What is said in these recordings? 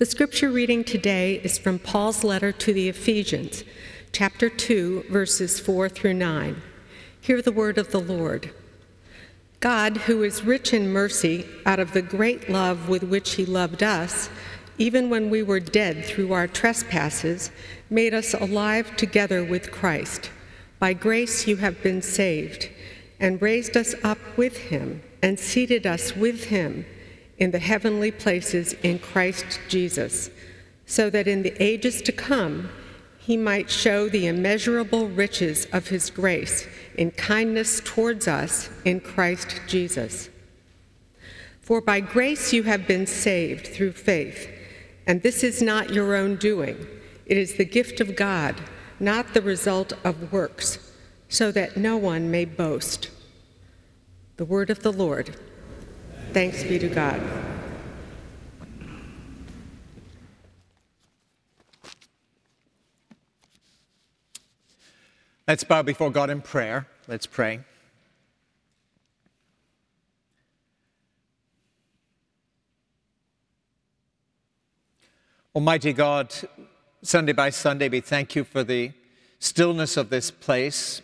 The scripture reading today is from Paul's letter to the Ephesians, chapter 2, verses 4 through 9. Hear the word of the Lord. God, who is rich in mercy, out of the great love with which he loved us, even when we were dead through our trespasses, made us alive together with Christ. By grace you have been saved, and raised us up with him, and seated us with him in the heavenly places in Christ Jesus, so that in the ages to come he might show the immeasurable riches of his grace in kindness towards us in Christ Jesus. For by grace you have been saved through faith, and this is not your own doing. It is the gift of God, not the result of works, so that no one may boast. The word of the Lord. Thanks be to God. Let's bow before God in prayer. Let's pray. Almighty God, Sunday by Sunday, we thank you for the stillness of this place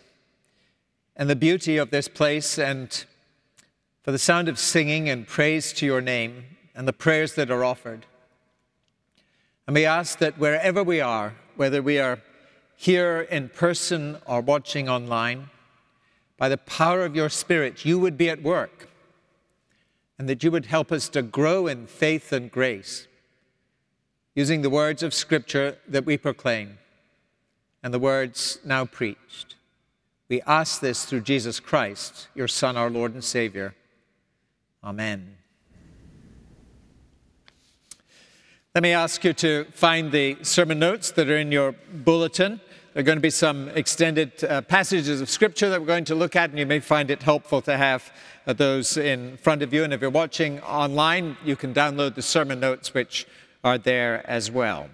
and the beauty of this place and for the sound of singing and praise to your name and the prayers that are offered. And we ask that wherever we are, whether we are here in person or watching online, by the power of your Spirit, you would be at work and that you would help us to grow in faith and grace using the words of Scripture that we proclaim and the words now preached. We ask this through Jesus Christ, your Son, our Lord and Savior. Amen. Let me ask you to find the sermon notes that are in your bulletin. There are going to be some extended uh, passages of scripture that we're going to look at, and you may find it helpful to have uh, those in front of you. And if you're watching online, you can download the sermon notes, which are there as well.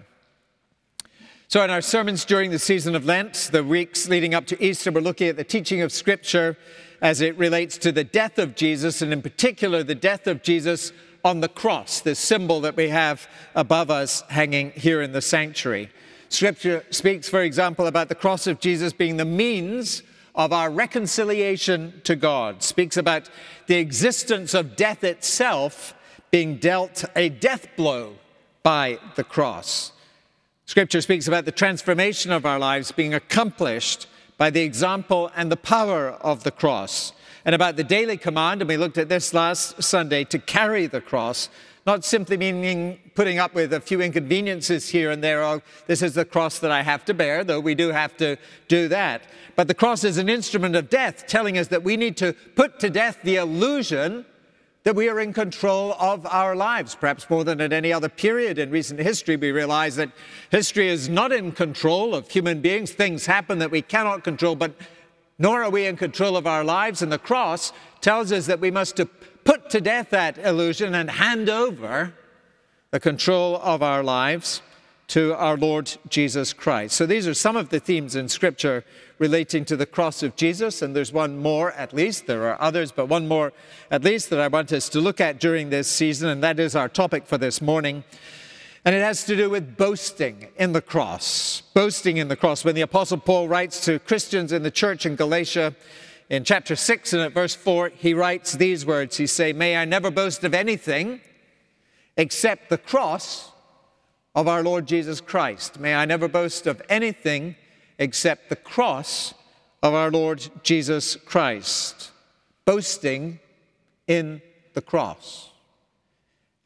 So, in our sermons during the season of Lent, the weeks leading up to Easter, we're looking at the teaching of Scripture as it relates to the death of Jesus, and in particular, the death of Jesus on the cross, this symbol that we have above us hanging here in the sanctuary. Scripture speaks, for example, about the cross of Jesus being the means of our reconciliation to God, speaks about the existence of death itself being dealt a death blow by the cross. Scripture speaks about the transformation of our lives being accomplished by the example and the power of the cross, and about the daily command, and we looked at this last Sunday, to carry the cross not simply meaning putting up with a few inconveniences here and there. Oh, this is the cross that I have to bear, though we do have to do that. But the cross is an instrument of death, telling us that we need to put to death the illusion that we are in control of our lives. Perhaps more than at any other period in recent history, we realize that history is not in control of human beings. Things happen that we cannot control, but nor are we in control of our lives. And the cross tells us that we must put to death that illusion and hand over the control of our lives to our Lord Jesus Christ. So these are some of the themes in Scripture relating to the cross of Jesus, and there's one more at least. There are others, but one more at least that I want us to look at during this season, and that is our topic for this morning. And it has to do with boasting in the cross. Boasting in the cross. When the Apostle Paul writes to Christians in the church in Galatia, in chapter 6 and at verse 4, he writes these words. He say, May I never boast of anything except the cross of our Lord Jesus Christ. May I never boast of anything except the cross of our Lord Jesus Christ. Boasting in the cross.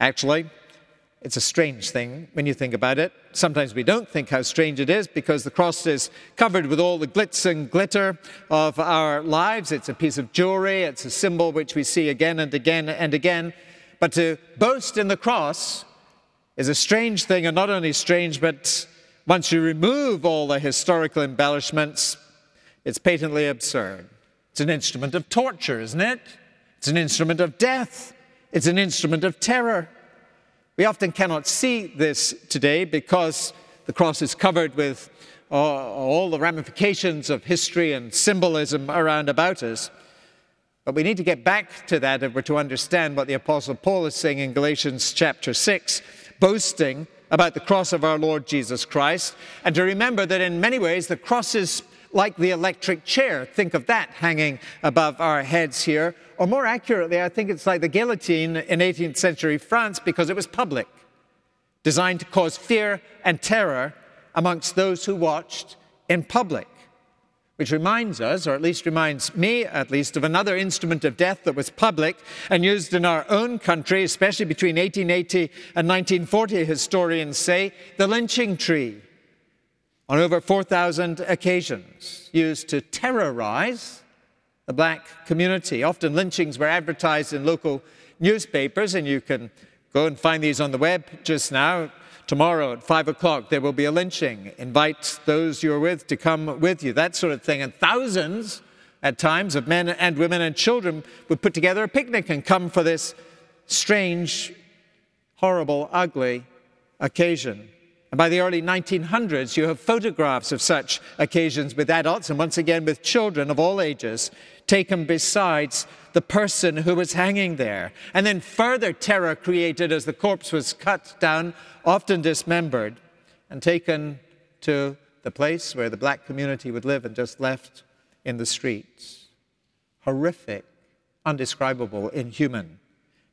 Actually, it's a strange thing when you think about it. Sometimes we don't think how strange it is because the cross is covered with all the glitz and glitter of our lives. It's a piece of jewelry, it's a symbol which we see again and again and again. But to boast in the cross is a strange thing, and not only strange, but once you remove all the historical embellishments, it's patently absurd. It's an instrument of torture, isn't it? It's an instrument of death. It's an instrument of terror. We often cannot see this today because the cross is covered with uh, all the ramifications of history and symbolism around about us. But we need to get back to that if we're to understand what the Apostle Paul is saying in Galatians chapter 6. Boasting about the cross of our Lord Jesus Christ, and to remember that in many ways the cross is like the electric chair. Think of that hanging above our heads here. Or more accurately, I think it's like the guillotine in 18th century France because it was public, designed to cause fear and terror amongst those who watched in public. Which reminds us, or at least reminds me at least, of another instrument of death that was public and used in our own country, especially between 1880 and 1940, historians say, the lynching tree on over 4,000 occasions, used to terrorize the black community. Often lynchings were advertised in local newspapers, and you can go and find these on the web just now. Tomorrow at 5 o'clock, there will be a lynching. Invite those you're with to come with you, that sort of thing. And thousands at times of men and women and children would put together a picnic and come for this strange, horrible, ugly occasion. And by the early 1900s, you have photographs of such occasions with adults and once again with children of all ages taken besides the person who was hanging there. And then further terror created as the corpse was cut down, often dismembered, and taken to the place where the black community would live and just left in the streets. Horrific, undescribable, inhuman.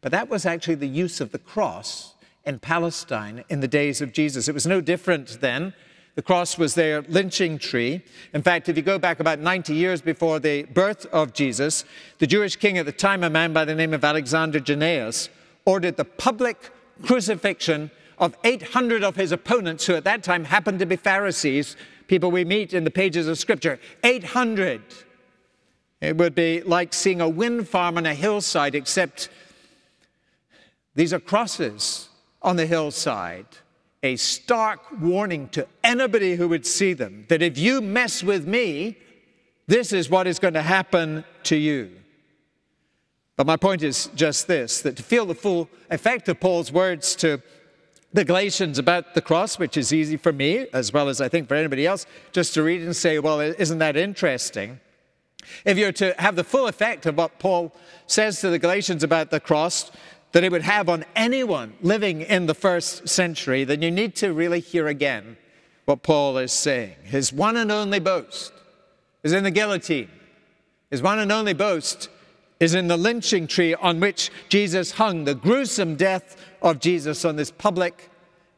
But that was actually the use of the cross in Palestine in the days of Jesus. It was no different then. The cross was their lynching tree. In fact, if you go back about 90 years before the birth of Jesus, the Jewish king at the time, a man by the name of Alexander Jannaeus, ordered the public crucifixion of 800 of his opponents, who at that time happened to be Pharisees, people we meet in the pages of Scripture. 800. It would be like seeing a wind farm on a hillside, except these are crosses on the hillside a stark warning to anybody who would see them that if you mess with me, this is what is going to happen to you. But my point is just this that to feel the full effect of Paul's words to the Galatians about the cross, which is easy for me, as well as I think for anybody else, just to read and say, well, isn't that interesting? If you're to have the full effect of what Paul says to the Galatians about the cross, that it would have on anyone living in the first century, then you need to really hear again what Paul is saying. His one and only boast is in the guillotine. His one and only boast is in the lynching tree on which Jesus hung, the gruesome death of Jesus on this public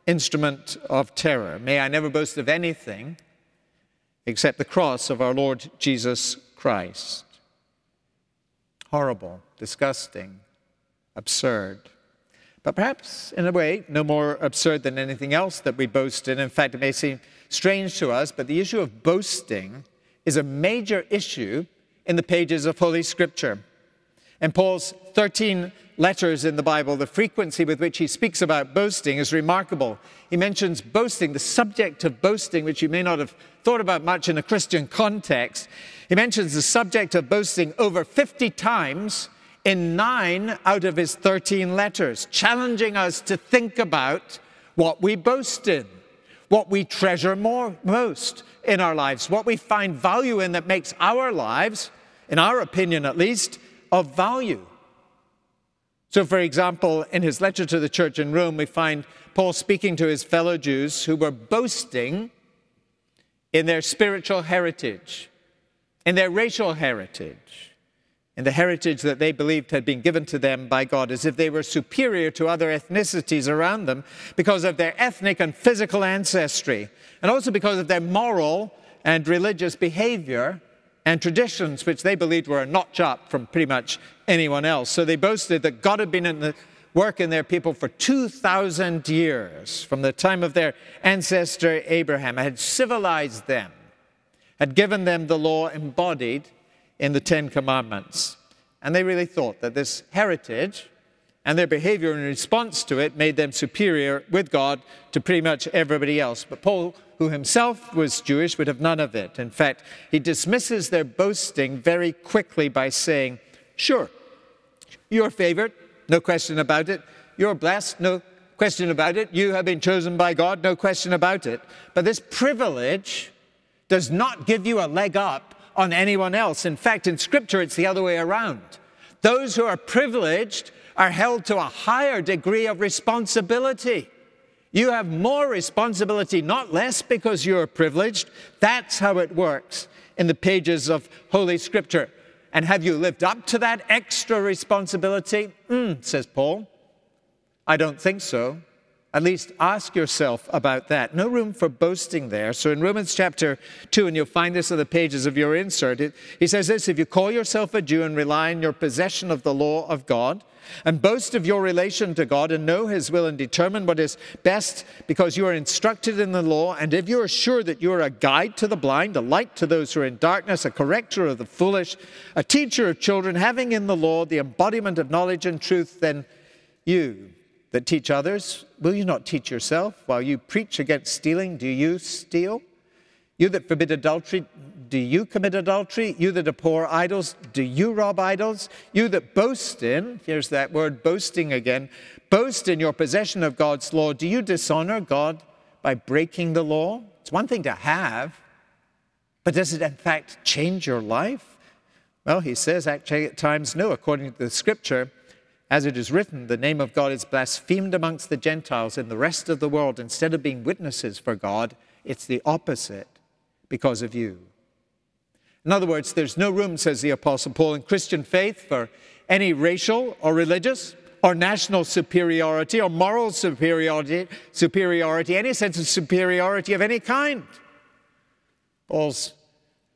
instrument of terror. May I never boast of anything except the cross of our Lord Jesus Christ. Horrible, disgusting, absurd. But perhaps, in a way, no more absurd than anything else that we boast in. In fact, it may seem strange to us, but the issue of boasting is a major issue in the pages of Holy Scripture. In Paul's 13 letters in the Bible, the frequency with which he speaks about boasting is remarkable. He mentions boasting, the subject of boasting, which you may not have thought about much in a Christian context. He mentions the subject of boasting over 50 times in nine out of his 13 letters, challenging us to think about what we boast in, what we treasure more, most in our lives, what we find value in that makes our lives, in our opinion at least, of value. So, for example, in his letter to the church in Rome, we find Paul speaking to his fellow Jews who were boasting in their spiritual heritage, in their racial heritage in the heritage that they believed had been given to them by God, as if they were superior to other ethnicities around them because of their ethnic and physical ancestry, and also because of their moral and religious behavior and traditions, which they believed were a notch up from pretty much anyone else. So they boasted that God had been in the work in their people for 2,000 years, from the time of their ancestor Abraham, had civilized them, had given them the law embodied in the Ten Commandments. And they really thought that this heritage and their behavior in response to it made them superior with God to pretty much everybody else. But Paul, who himself was Jewish, would have none of it. In fact, he dismisses their boasting very quickly by saying, Sure, you're favored, no question about it. You're blessed, no question about it. You have been chosen by God, no question about it. But this privilege does not give you a leg up on anyone else. In fact, in Scripture, it's the other way around. Those who are privileged are held to a higher degree of responsibility. You have more responsibility, not less, because you're privileged. That's how it works in the pages of Holy Scripture. And have you lived up to that extra responsibility? Mm, says Paul. I don't think so. At least ask yourself about that. No room for boasting there. So in Romans chapter 2, and you'll find this on the pages of your insert, it, he says this If you call yourself a Jew and rely on your possession of the law of God, and boast of your relation to God and know His will and determine what is best because you are instructed in the law. And if you are sure that you are a guide to the blind, a light to those who are in darkness, a corrector of the foolish, a teacher of children, having in the law the embodiment of knowledge and truth, then you that teach others, will you not teach yourself? While you preach against stealing, do you steal? You that forbid adultery, do you commit adultery? You that abhor idols, do you rob idols? You that boast in, here's that word boasting again, boast in your possession of God's law, do you dishonor God by breaking the law? It's one thing to have, but does it in fact change your life? Well, he says actually at times no, according to the scripture. As it is written, the name of God is blasphemed amongst the Gentiles in the rest of the world. Instead of being witnesses for God, it's the opposite because of you. In other words, there's no room, says the Apostle Paul, in Christian faith for any racial or religious or national superiority or moral superiority, superiority, any sense of superiority of any kind. Paul's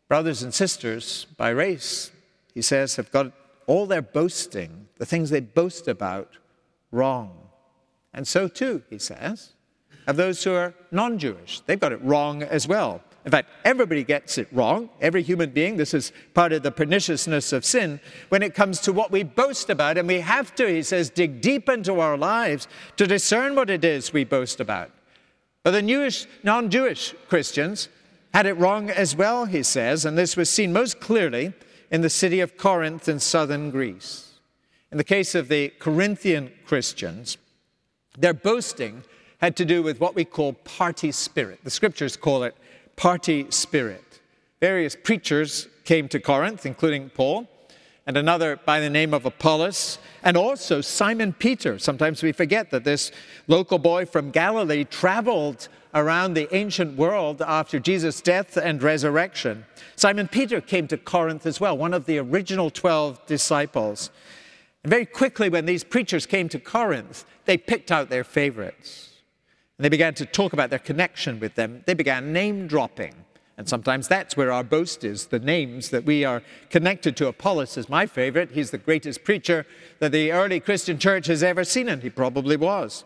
brothers and sisters by race, he says, have got all their boasting, the things they boast about, wrong. And so too, he says, of those who are non Jewish. They've got it wrong as well. In fact, everybody gets it wrong. Every human being. This is part of the perniciousness of sin when it comes to what we boast about. And we have to, he says, dig deep into our lives to discern what it is we boast about. But the newish, non Jewish Christians had it wrong as well, he says, and this was seen most clearly in the city of Corinth in southern Greece. In the case of the Corinthian Christians, their boasting had to do with what we call party spirit. The scriptures call it party spirit. Various preachers came to Corinth, including Paul, and another by the name of Apollos, and also Simon Peter. Sometimes we forget that this local boy from Galilee traveled around the ancient world after Jesus' death and resurrection. Simon Peter came to Corinth as well, one of the original 12 disciples. And very quickly, when these preachers came to Corinth, they picked out their favorites. And they began to talk about their connection with them. They began name dropping. And sometimes that's where our boast is the names that we are connected to. Apollos is my favorite. He's the greatest preacher that the early Christian church has ever seen, and he probably was.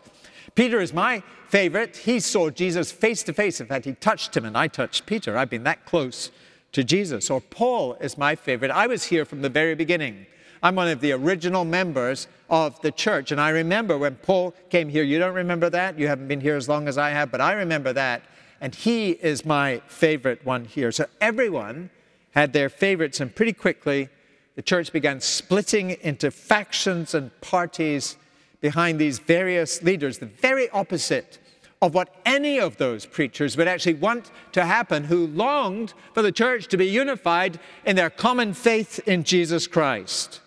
Peter is my favorite. He saw Jesus face to face. In fact, he touched him, and I touched Peter. I've been that close to Jesus. Or Paul is my favorite. I was here from the very beginning. I'm one of the original members of the church. And I remember when Paul came here. You don't remember that? You haven't been here as long as I have, but I remember that. And he is my favorite one here. So everyone had their favorites, and pretty quickly the church began splitting into factions and parties behind these various leaders, the very opposite of what any of those preachers would actually want to happen, who longed for the church to be unified in their common faith in Jesus Christ.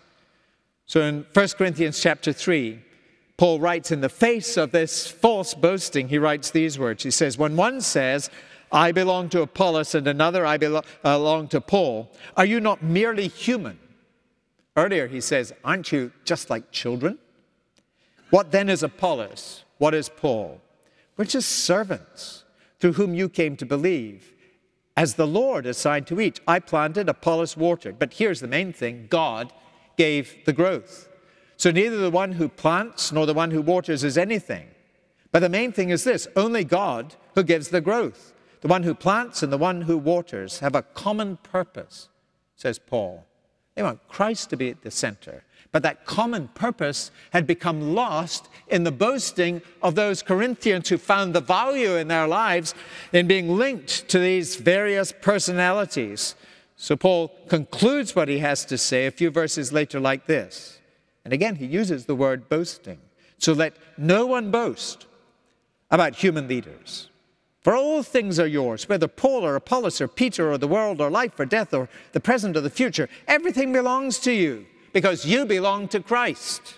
So in 1 Corinthians chapter 3, Paul writes in the face of this false boasting, he writes these words. He says, When one says, I belong to Apollos, and another, I belong uh, to Paul, are you not merely human? Earlier he says, Aren't you just like children? What then is Apollos? What is Paul? We're just servants through whom you came to believe, as the Lord assigned to each. I planted, Apollos watered. But here's the main thing God gave the growth. So neither the one who plants nor the one who waters is anything. But the main thing is this only God who gives the growth. The one who plants and the one who waters have a common purpose, says Paul. They want Christ to be at the center. But that common purpose had become lost in the boasting of those Corinthians who found the value in their lives in being linked to these various personalities so Paul concludes what he has to say a few verses later like this. And again, he uses the word boasting. So let no one boast about human leaders. For all things are yours, whether Paul or Apollos or Peter or the world or life or death or the present or the future. Everything belongs to you because you belong to Christ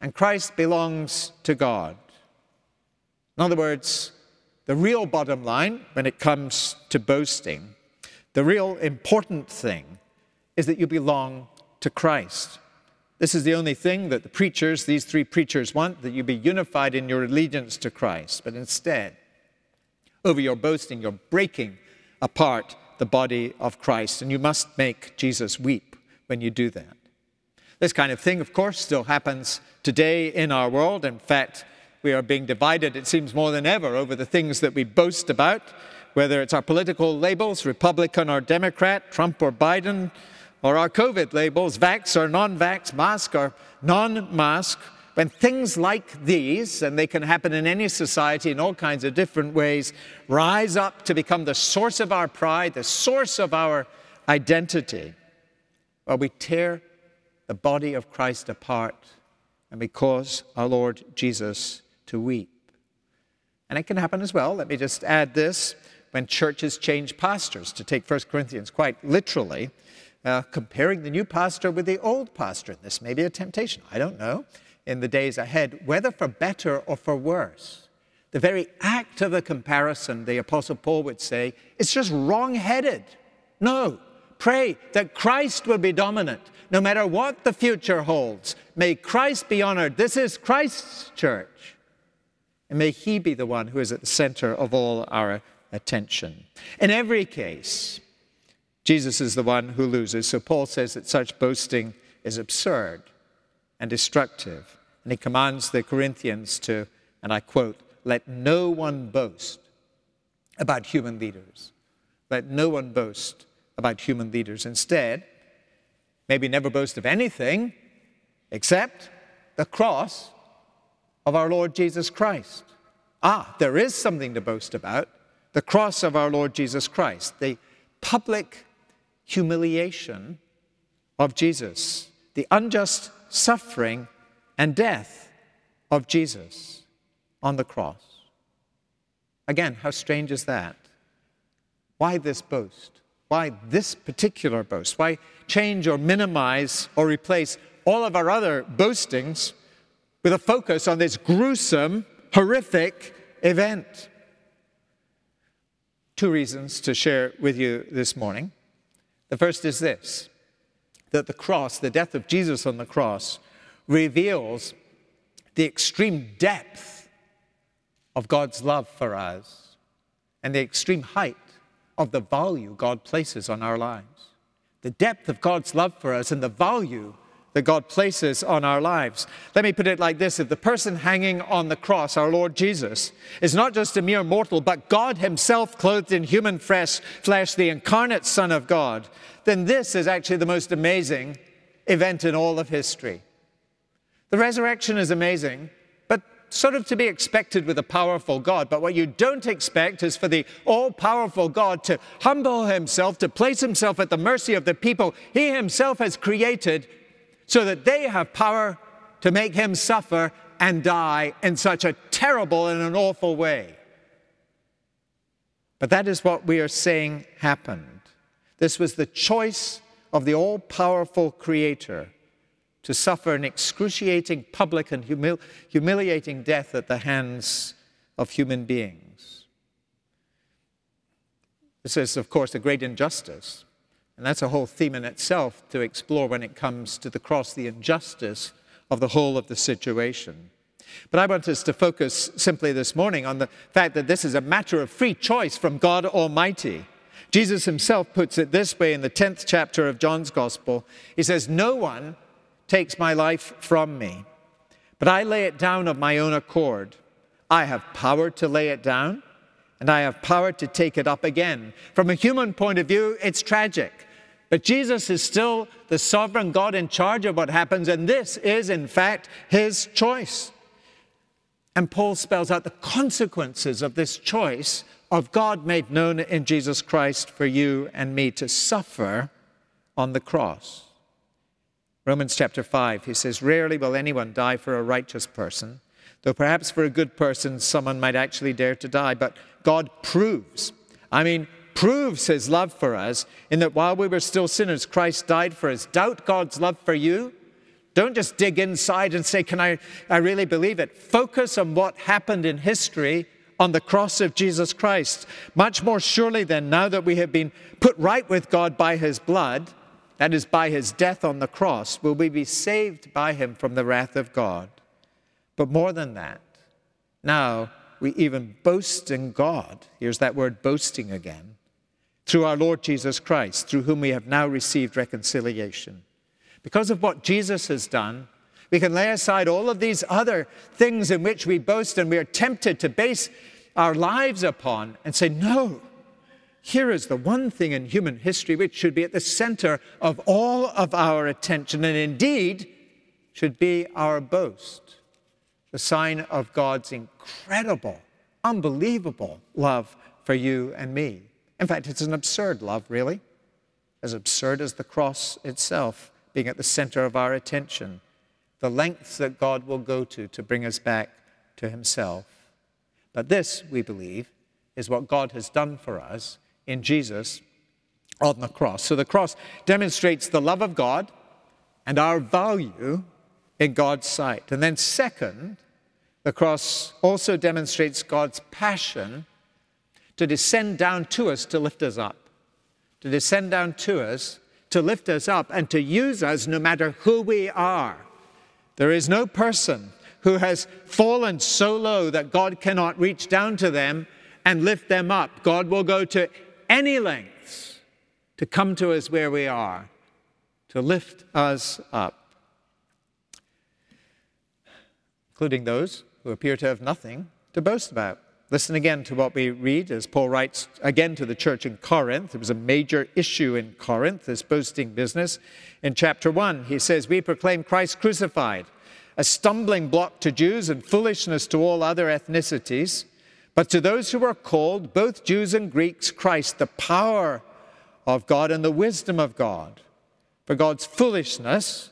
and Christ belongs to God. In other words, the real bottom line when it comes to boasting, the real important thing is that you belong to Christ. This is the only thing that the preachers, these three preachers, want that you be unified in your allegiance to Christ. But instead, over your boasting, you're breaking apart the body of Christ, and you must make Jesus weep when you do that. This kind of thing, of course, still happens today in our world. In fact, we are being divided, it seems more than ever, over the things that we boast about, whether it's our political labels, Republican or Democrat, Trump or Biden, or our COVID labels, vax or non vax, mask or non mask. When things like these, and they can happen in any society in all kinds of different ways, rise up to become the source of our pride, the source of our identity, well, we tear the body of Christ apart and we cause our Lord Jesus to weep. And it can happen as well. Let me just add this when churches change pastors, to take 1 Corinthians quite literally, uh, comparing the new pastor with the old pastor. This may be a temptation, I don't know, in the days ahead, whether for better or for worse. The very act of the comparison, the Apostle Paul would say, is just wrong headed. No, pray that Christ will be dominant no matter what the future holds. May Christ be honored. This is Christ's church. And may He be the one who is at the center of all our attention. In every case, Jesus is the one who loses. So Paul says that such boasting is absurd and destructive. And he commands the Corinthians to, and I quote, let no one boast about human leaders. Let no one boast about human leaders. Instead, maybe never boast of anything except the cross of our Lord Jesus Christ. Ah, there is something to boast about the cross of our Lord Jesus Christ, the public humiliation of Jesus, the unjust suffering and death of Jesus on the cross. Again, how strange is that? Why this boast? Why this particular boast? Why change or minimize or replace all of our other boastings with a focus on this gruesome, horrific event? Two reasons to share with you this morning. The first is this that the cross, the death of Jesus on the cross, reveals the extreme depth of God's love for us and the extreme height of the value God places on our lives. The depth of God's love for us and the value that God places on our lives. Let me put it like this if the person hanging on the cross, our Lord Jesus, is not just a mere mortal, but God Himself clothed in human flesh, the incarnate Son of God, then this is actually the most amazing event in all of history. The resurrection is amazing, but sort of to be expected with a powerful God. But what you don't expect is for the all powerful God to humble himself, to place himself at the mercy of the people he himself has created so that they have power to make him suffer and die in such a terrible and an awful way. But that is what we are saying happened. This was the choice of the all powerful Creator to suffer an excruciating public and humil- humiliating death at the hands of human beings. This is, of course, a great injustice. And that's a whole theme in itself to explore when it comes to the cross, the injustice of the whole of the situation. But I want us to focus simply this morning on the fact that this is a matter of free choice from God Almighty. Jesus himself puts it this way in the 10th chapter of John's Gospel. He says, No one takes my life from me, but I lay it down of my own accord. I have power to lay it down, and I have power to take it up again. From a human point of view, it's tragic. But Jesus is still the sovereign God in charge of what happens, and this is, in fact, his choice. And Paul spells out the consequences of this choice of God made known in Jesus Christ for you and me to suffer on the cross. Romans chapter 5, he says, Rarely will anyone die for a righteous person, though perhaps for a good person someone might actually dare to die. But God proves, I mean, proves his love for us in that while we were still sinners, Christ died for us. Doubt God's love for you? Don't just dig inside and say, Can I, I really believe it? Focus on what happened in history on the cross of Jesus Christ. Much more surely, then, now that we have been put right with God by his blood, that is, by his death on the cross, will we be saved by him from the wrath of God. But more than that, now we even boast in God. Here's that word boasting again. Through our Lord Jesus Christ, through whom we have now received reconciliation. Because of what Jesus has done, we can lay aside all of these other things in which we boast and we are tempted to base our lives upon and say, no, here is the one thing in human history which should be at the center of all of our attention and indeed should be our boast, the sign of God's incredible, unbelievable love for you and me. In fact, it's an absurd love, really, as absurd as the cross itself being at the center of our attention, the lengths that God will go to to bring us back to Himself. But this, we believe, is what God has done for us in Jesus on the cross. So the cross demonstrates the love of God and our value in God's sight. And then, second, the cross also demonstrates God's passion to descend down to us to lift us up, to descend down to us to lift us up and to use us no matter who we are. There is no person who has fallen so low that God cannot reach down to them and lift them up. God will go to any lengths to come to us where we are, to lift us up, including those who appear to have nothing to boast about. Listen again to what we read as Paul writes again to the church in Corinth. It was a major issue in Corinth, this boasting business. In chapter 1, he says, We proclaim Christ crucified, a stumbling block to Jews and foolishness to all other ethnicities. But to those who are called, both Jews and Greeks, Christ, the power of God and the wisdom of God. For God's foolishness,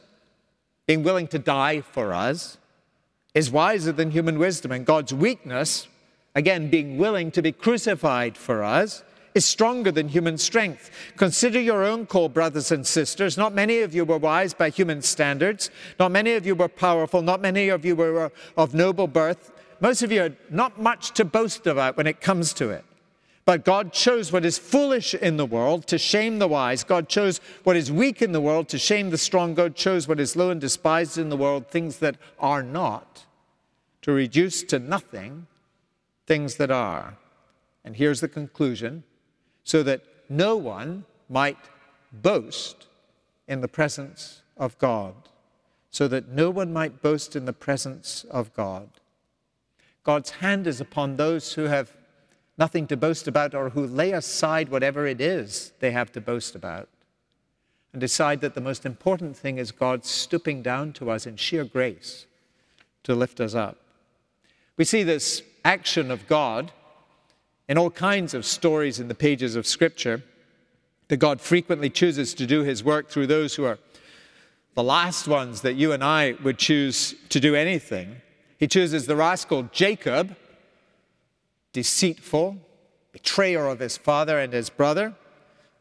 being willing to die for us, is wiser than human wisdom, and God's weakness, again, being willing to be crucified for us, is stronger than human strength. Consider your own call, brothers and sisters. Not many of you were wise by human standards. Not many of you were powerful. Not many of you were of noble birth. Most of you had not much to boast about when it comes to it. But God chose what is foolish in the world to shame the wise. God chose what is weak in the world to shame the strong. God chose what is low and despised in the world, things that are not, to reduce to nothing things that are. And here's the conclusion so that no one might boast in the presence of God. So that no one might boast in the presence of God. God's hand is upon those who have nothing to boast about or who lay aside whatever it is they have to boast about and decide that the most important thing is God stooping down to us in sheer grace to lift us up. We see this action of God in all kinds of stories in the pages of Scripture, that God frequently chooses to do his work through those who are the last ones that you and I would choose to do anything. He chooses the rascal Jacob, deceitful, betrayer of his father and his brother,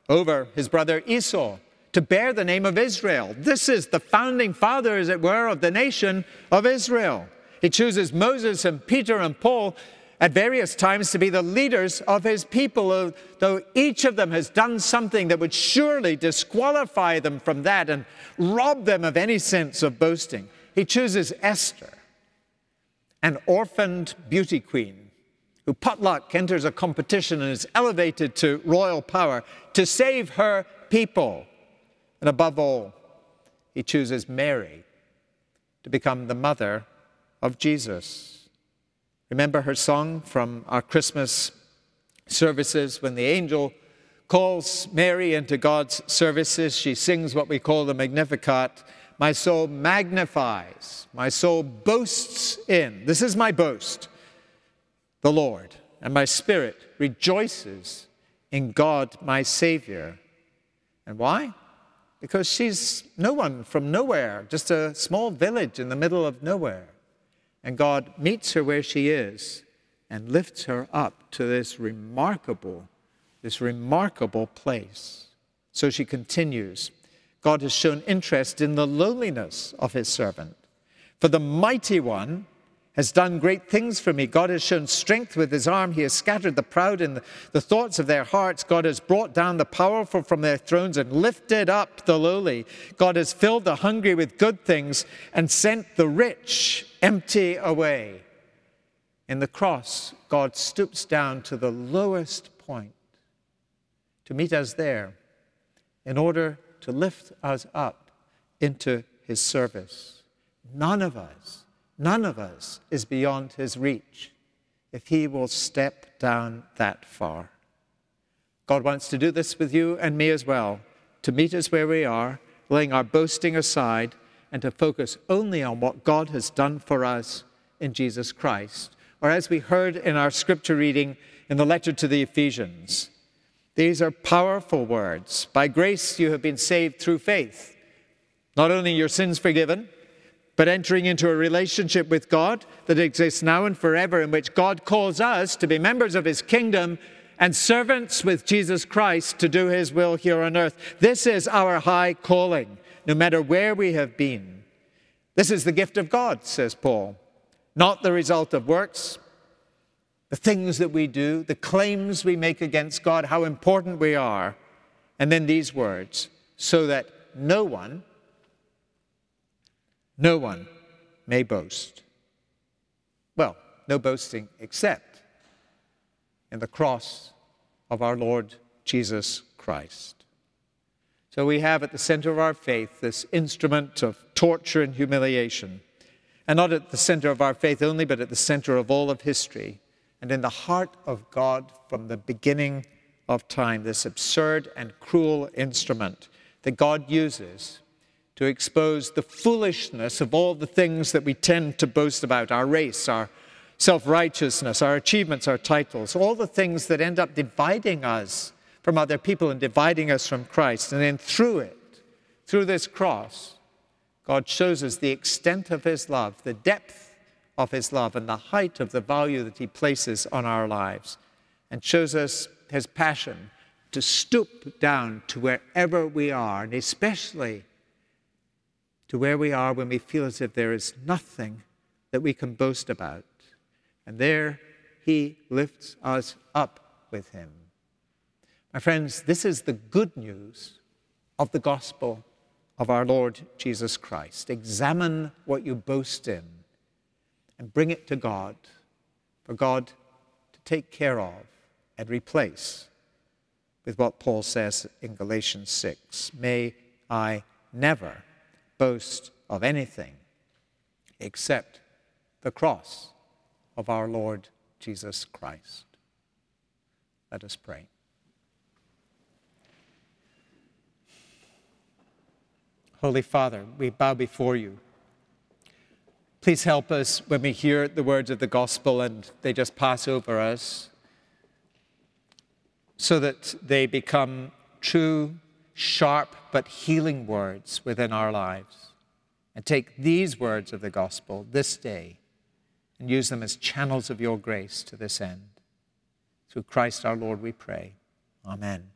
over his brother Esau to bear the name of Israel. This is the founding father, as it were, of the nation of Israel. He chooses Moses and Peter and Paul at various times to be the leaders of his people, though each of them has done something that would surely disqualify them from that and rob them of any sense of boasting. He chooses Esther, an orphaned beauty queen who potluck enters a competition and is elevated to royal power to save her people. And above all, he chooses Mary to become the mother of Jesus. Remember her song from our Christmas services when the angel calls Mary into God's services. She sings what we call the Magnificat. My soul magnifies, my soul boasts in. This is my boast, the Lord, and my spirit rejoices in God, my Savior. And why? Because she's no one from nowhere, just a small village in the middle of nowhere. And God meets her where she is and lifts her up to this remarkable, this remarkable place. So she continues God has shown interest in the lowliness of his servant. For the mighty one has done great things for me. God has shown strength with his arm. He has scattered the proud in the thoughts of their hearts. God has brought down the powerful from their thrones and lifted up the lowly. God has filled the hungry with good things and sent the rich empty away. In the cross, God stoops down to the lowest point to meet us there in order to lift us up into his service. None of us None of us is beyond his reach if he will step down that far. God wants to do this with you and me as well, to meet us where we are, laying our boasting aside, and to focus only on what God has done for us in Jesus Christ. Or as we heard in our scripture reading in the letter to the Ephesians, these are powerful words. By grace you have been saved through faith. Not only your sins forgiven, but entering into a relationship with God that exists now and forever, in which God calls us to be members of his kingdom and servants with Jesus Christ to do his will here on earth. This is our high calling, no matter where we have been. This is the gift of God, says Paul, not the result of works, the things that we do, the claims we make against God, how important we are. And then these words, so that no one no one may boast. Well, no boasting except in the cross of our Lord Jesus Christ. So we have at the center of our faith this instrument of torture and humiliation. And not at the center of our faith only, but at the center of all of history. And in the heart of God from the beginning of time, this absurd and cruel instrument that God uses to expose the foolishness of all the things that we tend to boast about our race, our self righteousness, our achievements, our titles, all the things that end up dividing us from other people and dividing us from Christ. And then through it, through this cross, God shows us the extent of His love, the depth of His love, and the height of the value that He places on our lives, and shows us His passion to stoop down to wherever we are, and especially to where we are when we feel as if there is nothing that we can boast about. And there he lifts us up with him. My friends, this is the good news of the gospel of our Lord Jesus Christ. Examine what you boast in and bring it to God for God to take care of and replace with what Paul says in Galatians 6 May I never boast of anything except the cross of our Lord Jesus Christ. Let us pray. Holy Father, we bow before you. Please help us when we hear the words of the gospel and they just pass over us so that they become true sharp but healing words within our lives. And take these words of the gospel this day and use them as channels of your grace to this end. Through Christ our Lord, we pray. Amen.